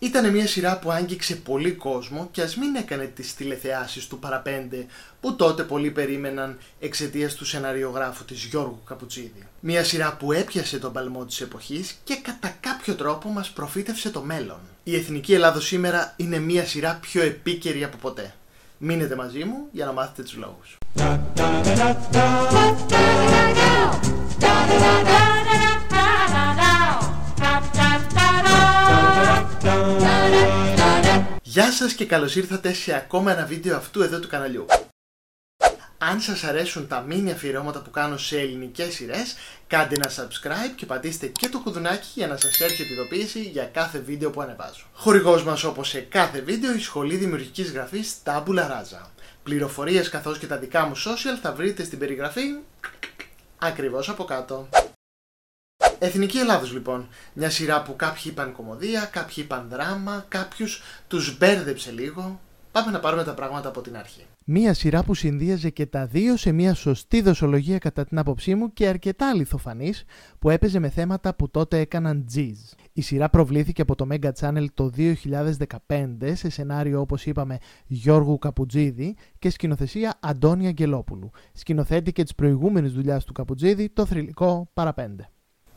Ήταν μια σειρά που άγγιξε πολύ κόσμο και ας μην έκανε τις τηλεθεάσεις του παραπέντε που τότε πολλοί περίμεναν εξαιτίας του σεναριογράφου της Γιώργου Καπουτσίδη. Μια σειρά που έπιασε τον παλμό της εποχής και κατά κάποιο τρόπο μας προφήτευσε το μέλλον. Η Εθνική Ελλάδο σήμερα είναι μια σειρά πιο επίκαιρη από ποτέ. Μείνετε μαζί μου για να μάθετε τους λόγους. Γεια σας και καλώς ήρθατε σε ακόμα ένα βίντεο αυτού εδώ του καναλιού. Αν σας αρέσουν τα μήνυα αφιερώματα που κάνω σε ελληνικές σειρές, κάντε ένα subscribe και πατήστε και το κουδουνάκι για να σας έρχεται ειδοποίηση για κάθε βίντεο που ανεβάζω. Χορηγός μας όπως σε κάθε βίντεο η Σχολή Δημιουργικής Γραφής Tabula Rasa. Πληροφορίες καθώς και τα δικά μου social θα βρείτε στην περιγραφή ακριβώς από κάτω. Εθνική Ελλάδος λοιπόν. Μια σειρά που κάποιοι είπαν κομμωδία, κάποιοι είπαν δράμα, κάποιους τους μπέρδεψε λίγο. Πάμε να πάρουμε τα πράγματα από την αρχή. Μία σειρά που συνδύαζε και τα δύο σε μια σωστή δοσολογία κατά την άποψή μου και αρκετά αληθοφανής που έπαιζε με θέματα που τότε έκαναν τζιζ. Η σειρά προβλήθηκε από το Mega Channel το 2015 σε σενάριο όπως είπαμε Γιώργου Καπουτζίδη και σκηνοθεσία Αντώνια Αγγελόπουλου. Σκηνοθέτη και της προηγούμενης δουλειάς του Καπουτζίδη το θρηλυκό Παραπέντε.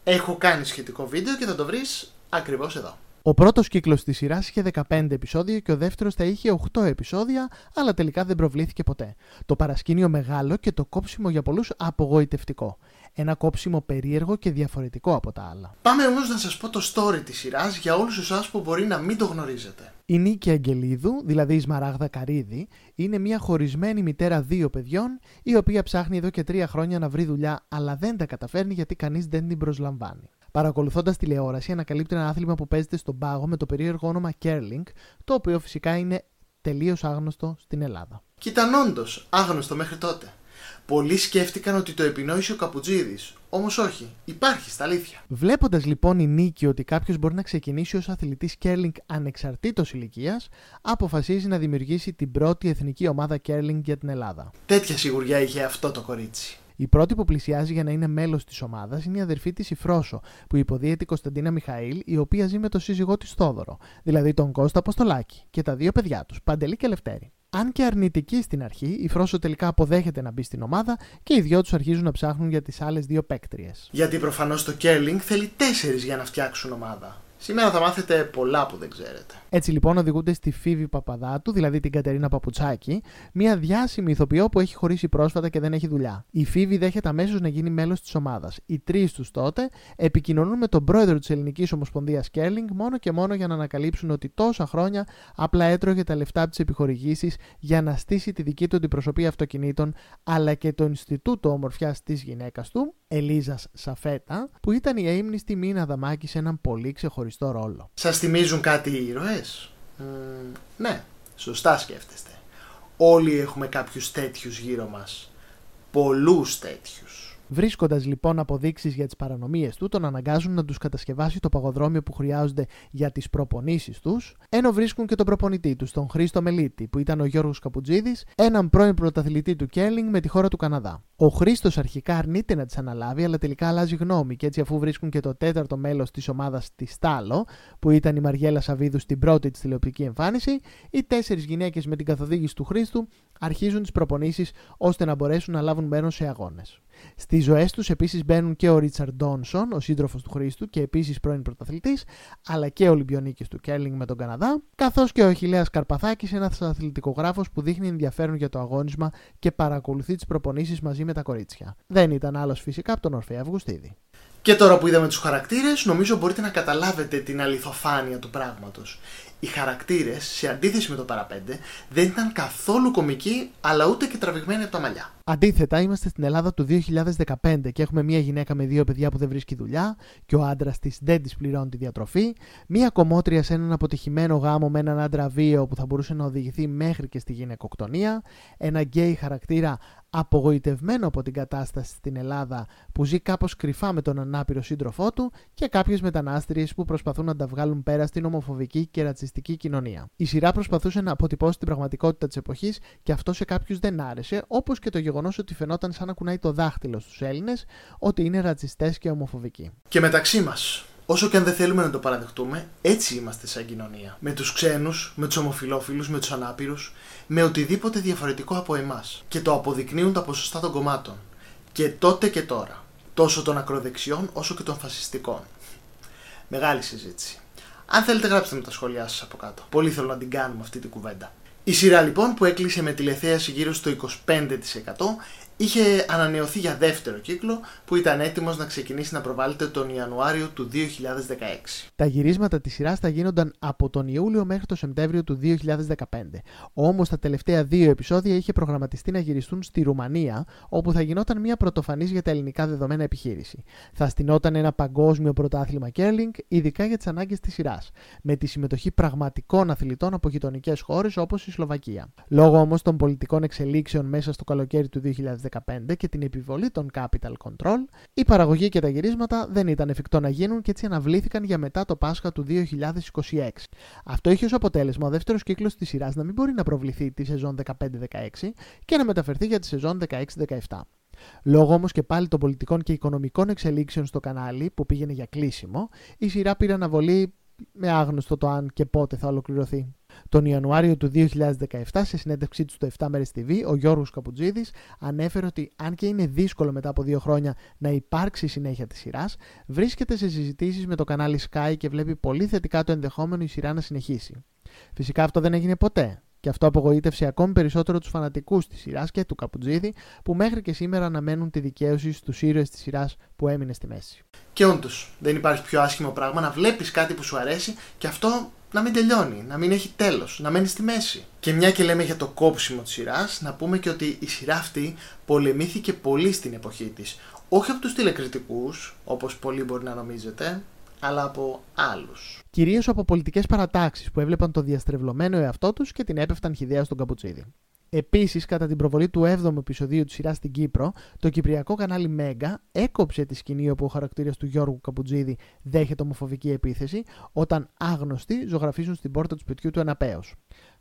Έχω κάνει σχετικό βίντεο και θα το βρεις ακριβώς εδώ. Ο πρώτος κύκλος της σειράς είχε 15 επεισόδια και ο δεύτερος θα είχε 8 επεισόδια, αλλά τελικά δεν προβλήθηκε ποτέ. Το παρασκήνιο μεγάλο και το κόψιμο για πολλούς απογοητευτικό. Ένα κόψιμο περίεργο και διαφορετικό από τα άλλα. Πάμε όμως να σας πω το story της σειράς για όλους εσάς που μπορεί να μην το γνωρίζετε. Η Νίκη Αγγελίδου, δηλαδή η Σμαράγδα Καρίδη, είναι μια χωρισμένη μητέρα δύο παιδιών, η οποία ψάχνει εδώ και τρία χρόνια να βρει δουλειά, αλλά δεν τα καταφέρνει γιατί κανείς δεν την προσλαμβάνει. Παρακολουθώντας τηλεόραση, ανακαλύπτει ένα άθλημα που παίζεται στον πάγο με το περίεργο όνομα Kerling, το οποίο φυσικά είναι τελείως άγνωστο στην Ελλάδα. Και ήταν όντως άγνωστο μέχρι τότε. Πολλοί σκέφτηκαν ότι το επινόησε ο Καπουτζίδη. Όμως όχι, υπάρχει στα αλήθεια. Βλέποντας λοιπόν η νίκη ότι κάποιος μπορεί να ξεκινήσει ως αθλητής Κέρλινγκ ανεξαρτήτως ηλικίας, αποφασίζει να δημιουργήσει την πρώτη εθνική ομάδα Κέρλινγκ για την Ελλάδα. Τέτοια σιγουριά είχε αυτό το κορίτσι. Η πρώτη που πλησιάζει για να είναι μέλος της ομάδας είναι η αδερφή της η Φρόσο, που υποδίεται η Κωνσταντίνα Μιχαήλ, η οποία ζει με τον σύζυγό της Θόδωρο, δηλαδή τον Κώστα Αποστολάκη, και τα δύο παιδιά τους, Παντελή και Λευτέρη. Αν και αρνητική στην αρχή, η Φρόσο τελικά αποδέχεται να μπει στην ομάδα και οι δυο τους αρχίζουν να ψάχνουν για τις άλλες δύο παίκτριες. Γιατί προφανώς το Κέρλινγκ θέλει τέσσερις για να φτιάξουν ομάδα. Σήμερα θα μάθετε πολλά που δεν ξέρετε. Έτσι λοιπόν οδηγούνται στη Φίβη Παπαδάτου, δηλαδή την Κατερίνα Παπουτσάκη, μια διάσημη ηθοποιό που έχει χωρίσει πρόσφατα και δεν έχει δουλειά. Η Φίβη δέχεται αμέσως να γίνει μέλος της ομάδας. Οι τρεις τους τότε επικοινωνούν με τον πρόεδρο της Ελληνικής Ομοσπονδίας Κέρλινγκ μόνο και μόνο για να ανακαλύψουν ότι τόσα χρόνια απλά έτρωγε τα λεφτά από τις επιχορηγήσεις για να στήσει τη δική του αντιπροσωπεία αυτοκινήτων, αλλά και το Ινστιτούτο Ομορφιάς της γυναίκας του, Ελίζας Σαφέτα, που ήταν η αίμνηστη Μίνα Δαμάκη σε έναν πολύ ξεχωριστό ρόλο. Σας θυμίζουν κάτι οι ήρωες; ναι, σωστά σκέφτεστε. Όλοι έχουμε κάποιους τέτοιους γύρω μας. Πολλούς τέτοιους. Βρίσκοντας λοιπόν αποδείξεις για τις παρανομίες του, τον αναγκάζουν να τους κατασκευάσει το παγοδρόμιο που χρειάζονται για τις προπονήσεις τους, ενώ βρίσκουν και τον προπονητή τους, τον Χρήστο Μελίτη, που ήταν ο Γιώργος Καπουτζίδης, έναν πρώην πρωταθλητή του Κέρλινγκ με τη χώρα του Καναδά. Ο Χρήστος αρχικά αρνείται να τις αναλάβει, αλλά τελικά αλλάζει γνώμη και έτσι αφού βρίσκουν και το τέταρτο μέλος της ομάδας τη Στάλο, που ήταν η Μαριέλα Σαβίδου στην πρώτη της τηλεοπτική εμφάνιση, οι τέσσερις γυναίκες με την καθοδήγηση του Χρήστου αρχίζουν τις προπονήσεις ώστε να μπορέσουν να λάβουν μέρος σε αγώνες. Στις ζωές τους επίσης μπαίνουν και ο Ρίτσαρντ Ντόνσον, ο σύντροφος του Χρήστου και επίσης πρώην πρωταθλητής, αλλά και ο Ολυμπιονίκης του Κέρλινγκ με τον Καναδά, καθώς και ο Αχηλέα Καρπαθάκης, ένας αθλητικογράφος που δείχνει ενδιαφέρον για το αγώνισμα και παρακολουθεί τις προπονήσεις μαζί με τα κορίτσια. Δεν ήταν άλλος φυσικά από τον Ορφέα Αυγουστίδη. Και τώρα που είδαμε τους χαρακτήρες, νομίζω μπορείτε να καταλάβετε την αληθοφάνεια του πράγματος. Οι χαρακτήρες, σε αντίθεση με το παραπέντε, δεν ήταν καθόλου κομικοί, αλλά ούτε και τραβηγμένοι από τα μαλλιά. Αντίθετα, είμαστε στην Ελλάδα του 2015 και έχουμε μία γυναίκα με δύο παιδιά που δεν βρίσκει δουλειά και ο άντρας της δεν της πληρώνει τη διατροφή, μία κομμότρια σε έναν αποτυχημένο γάμο με έναν άντρα βίαιο που θα μπορούσε να οδηγηθεί μέχρι και στη γυναικοκτονία, ένα γκέι χαρακτήρα απογοητευμένο από την κατάσταση στην Ελλάδα που ζει κάπως κρυφά με τον ανάπηρο σύντροφό του και κάποιες μετανάστριες που προσπαθούν να τα βγάλουν πέρα στην ομοφοβική και ρατσιστική κοινωνία. Η σειρά προσπαθούσε να αποτυπώσει την πραγματικότητα της εποχής και αυτό σε κάποιους δεν άρεσε, όπως και το γεγονός ότι φαινόταν σαν να κουνάει το δάχτυλο στους Έλληνες ότι είναι ρατσιστές και ομοφοβικοί. Και μεταξύ μας, Όσο και αν δεν θέλουμε να το παραδεχτούμε, έτσι είμαστε σαν κοινωνία. Με τους ξένους, με τους ομοφυλόφιλους, με τους ανάπηρους, με οτιδήποτε διαφορετικό από εμάς. Και το αποδεικνύουν τα ποσοστά των κομμάτων. Και τότε και τώρα. Τόσο των ακροδεξιών όσο και των φασιστικών. Μεγάλη συζήτηση. Αν θέλετε, γράψτε με τα σχόλιά σας από κάτω. Πολύ θέλω να την κάνουμε αυτή την κουβέντα. Η σειρά λοιπόν που έκλεισε με τηλεθέαση γύρω στο 25% είχε ανανεωθεί για δεύτερο κύκλο που ήταν έτοιμος να ξεκινήσει να προβάλλεται τον Ιανουάριο του 2016. Τα γυρίσματα της σειράς θα γίνονταν από τον Ιούλιο μέχρι το Σεπτέμβριο του 2015. Όμως τα τελευταία δύο επεισόδια είχε προγραμματιστεί να γυριστούν στη Ρουμανία, όπου θα γινόταν μια πρωτοφανής για τα ελληνικά δεδομένα επιχείρηση. Θα στηνόταν ένα παγκόσμιο πρωτάθλημα κέρλινγκ, ειδικά για τις ανάγκες της σειράς, με τη συμμετοχή πραγματικών αθλητών από γειτονικές χώρες όπως η Σλοβακία. Λόγω όμως των πολιτικών εξελίξεων μέσα στο καλοκαίρι του 2015, και την επιβολή των capital control, η παραγωγή και τα γυρίσματα δεν ήταν εφικτό να γίνουν και έτσι αναβλήθηκαν για μετά το Πάσχα του 2026. Αυτό είχε ως αποτέλεσμα ο δεύτερος κύκλος της σειράς να μην μπορεί να προβληθεί τη σεζόν 15-16 και να μεταφερθεί για τη σεζόν 16-17. Λόγω όμως και πάλι των πολιτικών και οικονομικών εξελίξεων στο κανάλι που πήγαινε για κλείσιμο, η σειρά πήρε αναβολή με άγνωστο το αν και πότε θα ολοκληρωθεί. Τον Ιανουάριο του 2017, σε συνέντευξή του στο 7 Μέρες TV, ο Γιώργος Καπουτζίδης ανέφερε ότι αν και είναι δύσκολο μετά από δύο χρόνια να υπάρξει συνέχεια της σειράς, βρίσκεται σε συζητήσεις με το κανάλι Sky και βλέπει πολύ θετικά το ενδεχόμενο η σειρά να συνεχίσει. Φυσικά αυτό δεν έγινε ποτέ. Και αυτό απογοήτευσε ακόμη περισσότερο τους φανατικούς της σειράς και του Καπουτζίδη, που μέχρι και σήμερα αναμένουν τη δικαίωση στους ήρωες της σειράς που έμεινε στη μέση. Και όντως, δεν υπάρχει πιο άσχημο πράγμα να βλέπεις κάτι που σου αρέσει και αυτό να μην τελειώνει, να μην έχει τέλος, να μένει στη μέση. Και μια και λέμε για το κόψιμο της σειράς, να πούμε και ότι η σειρά αυτή πολεμήθηκε πολύ στην εποχή της. Όχι από τους τηλεκριτικούς, όπως πολλοί μπορεί να νομίζετε, αλλά από άλλους. Κυρίως από πολιτικές παρατάξεις που έβλεπαν το διαστρεβλωμένο εαυτό τους και την έπεφταν χιδέα στον καπουτσίδι. Επίσης, κατά την προβολή του 7ου επεισοδίου της σειράς στην Κύπρο, το κυπριακό κανάλι Μέγκα έκοψε τη σκηνή όπου ο χαρακτήρας του Γιώργου Καπουτζίδη δέχεται ομοφοβική επίθεση όταν άγνωστοι ζωγραφίζουν στην πόρτα του σπιτιού του ένα πέος.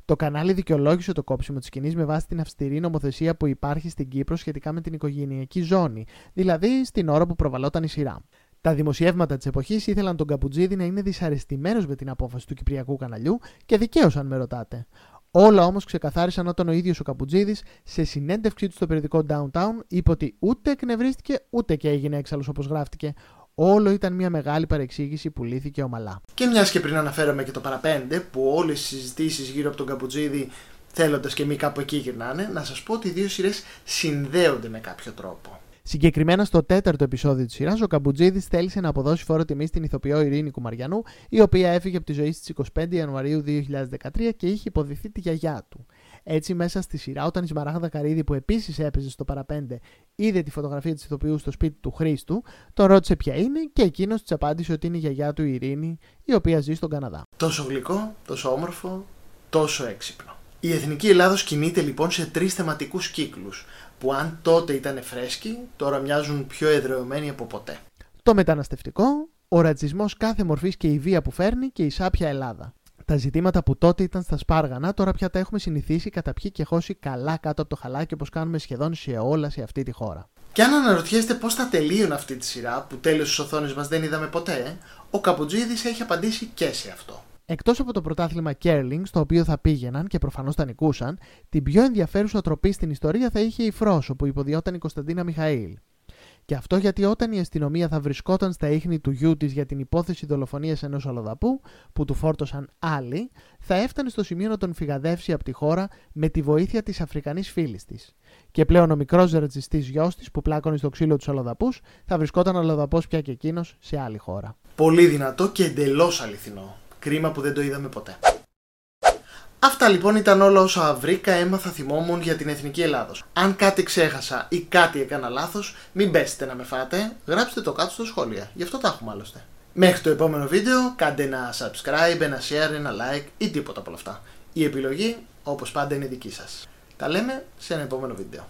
Το κανάλι δικαιολόγησε το κόψιμο της σκηνής με βάση την αυστηρή νομοθεσία που υπάρχει στην Κύπρο σχετικά με την οικογενειακή ζώνη, δηλαδή στην ώρα που προβαλόταν η σειρά. Τα δημοσιεύματα της εποχής ήθελαν τον Καπουτζίδη να είναι δυσαρεστημένος με την απόφαση του Κυπριακού καναλιού και δικαίω, αν με ρωτάτε. Όλα όμως ξεκαθάρισαν όταν ο ίδιος ο Καπουτζίδη σε συνέντευξή του στο περιοδικό Downtown είπε ότι ούτε εκνευρίστηκε ούτε και έγινε έξαλλος όπως γράφτηκε. Όλο ήταν μια μεγάλη παρεξήγηση που λύθηκε ομαλά. Και μιας και πριν αναφέραμε και το παραπέντε, που όλες οι συζητήσεις γύρω από τον Καπουτζίδη θέλοντας και μη κάπου εκεί γυρνάνε, να σας πω ότι οι δύο σειρές συνδέονται με κάποιο τρόπο. Συγκεκριμένα στο τέταρτο επεισόδιο της σειράς, ο Καμπουτζίδης θέλησε να αποδώσει φόρο τιμή στην ηθοποιό Ειρήνη Κουμαριανού, η οποία έφυγε από τη ζωή στις 25 Ιανουαρίου 2013 και είχε υποδηθεί τη γιαγιά του. Έτσι, μέσα στη σειρά, όταν η Σμαράγδα Καρίδη, που επίσης έπαιζε στο παραπέντε, είδε τη φωτογραφία της ηθοποιού στο σπίτι του Χρήστου, τον ρώτησε ποια είναι και εκείνος της απάντησε ότι είναι η γιαγιά του Ειρήνη, η οποία ζει στον Καναδά. Τόσο γλυκό, τόσο όμορφο, τόσο έξυπνο. Η Εθνική Ελλάδος κινείται λοιπόν σε τρεις θεματικούς κύκλους που αν τότε ήταν φρέσκοι, τώρα μοιάζουν πιο εδρεωμένοι από ποτέ. Το μεταναστευτικό, ο ρατσισμός κάθε μορφής και η βία που φέρνει και η σάπια Ελλάδα. Τα ζητήματα που τότε ήταν στα σπάργανα, τώρα πια τα έχουμε συνηθίσει κατά πιει και χώσει καλά κάτω από το χαλάκι όπως κάνουμε σχεδόν σε όλα σε αυτή τη χώρα. Και αν αναρωτιέστε πώς θα τελείωνε αυτή τη σειρά που τέλειωσε στου οθόνες μας δεν είδαμε ποτέ, ο Καπουτζίδης έχει απαντήσει και σε αυτό. Εκτός από το πρωτάθλημα Κέρλινγκ, στο οποίο θα πήγαιναν και προφανώς τα νικούσαν, την πιο ενδιαφέρουσα τροπή στην ιστορία θα είχε η Φρόσο που υποδιόταν η Κωνσταντίνα Μιχαήλ. Και αυτό γιατί όταν η αστυνομία θα βρισκόταν στα ίχνη του γιού της για την υπόθεση δολοφονίας ενός αλλοδαπού, που του φόρτωσαν άλλοι, θα έφτανε στο σημείο να τον φυγαδεύσει από τη χώρα με τη βοήθεια της Αφρικανής φίλης της. Και πλέον ο μικρός ρατσιστή γιος της που πλάκωνε στο ξύλο τους αλλοδαπού θα βρισκόταν αλλοδαπό πια και εκείνος σε άλλη χώρα. Πολύ δυνατό και εντελώς αληθινό. Κρίμα που δεν το είδαμε ποτέ. Αυτά λοιπόν ήταν όλα όσα βρήκα, έμαθα, θυμόμουν για την Εθνική Ελλάδος. Αν κάτι ξέχασα ή κάτι έκανα λάθος, μην πέσετε να με φάτε, γράψτε το κάτω στα σχόλια, γι' αυτό τα έχουμε άλλωστε. Μέχρι το επόμενο βίντεο, κάντε ένα subscribe, ένα share, ένα like ή τίποτα από όλα αυτά. Η επιλογή, όπως πάντα, είναι δική σας. Τα λέμε σε ένα επόμενο βίντεο.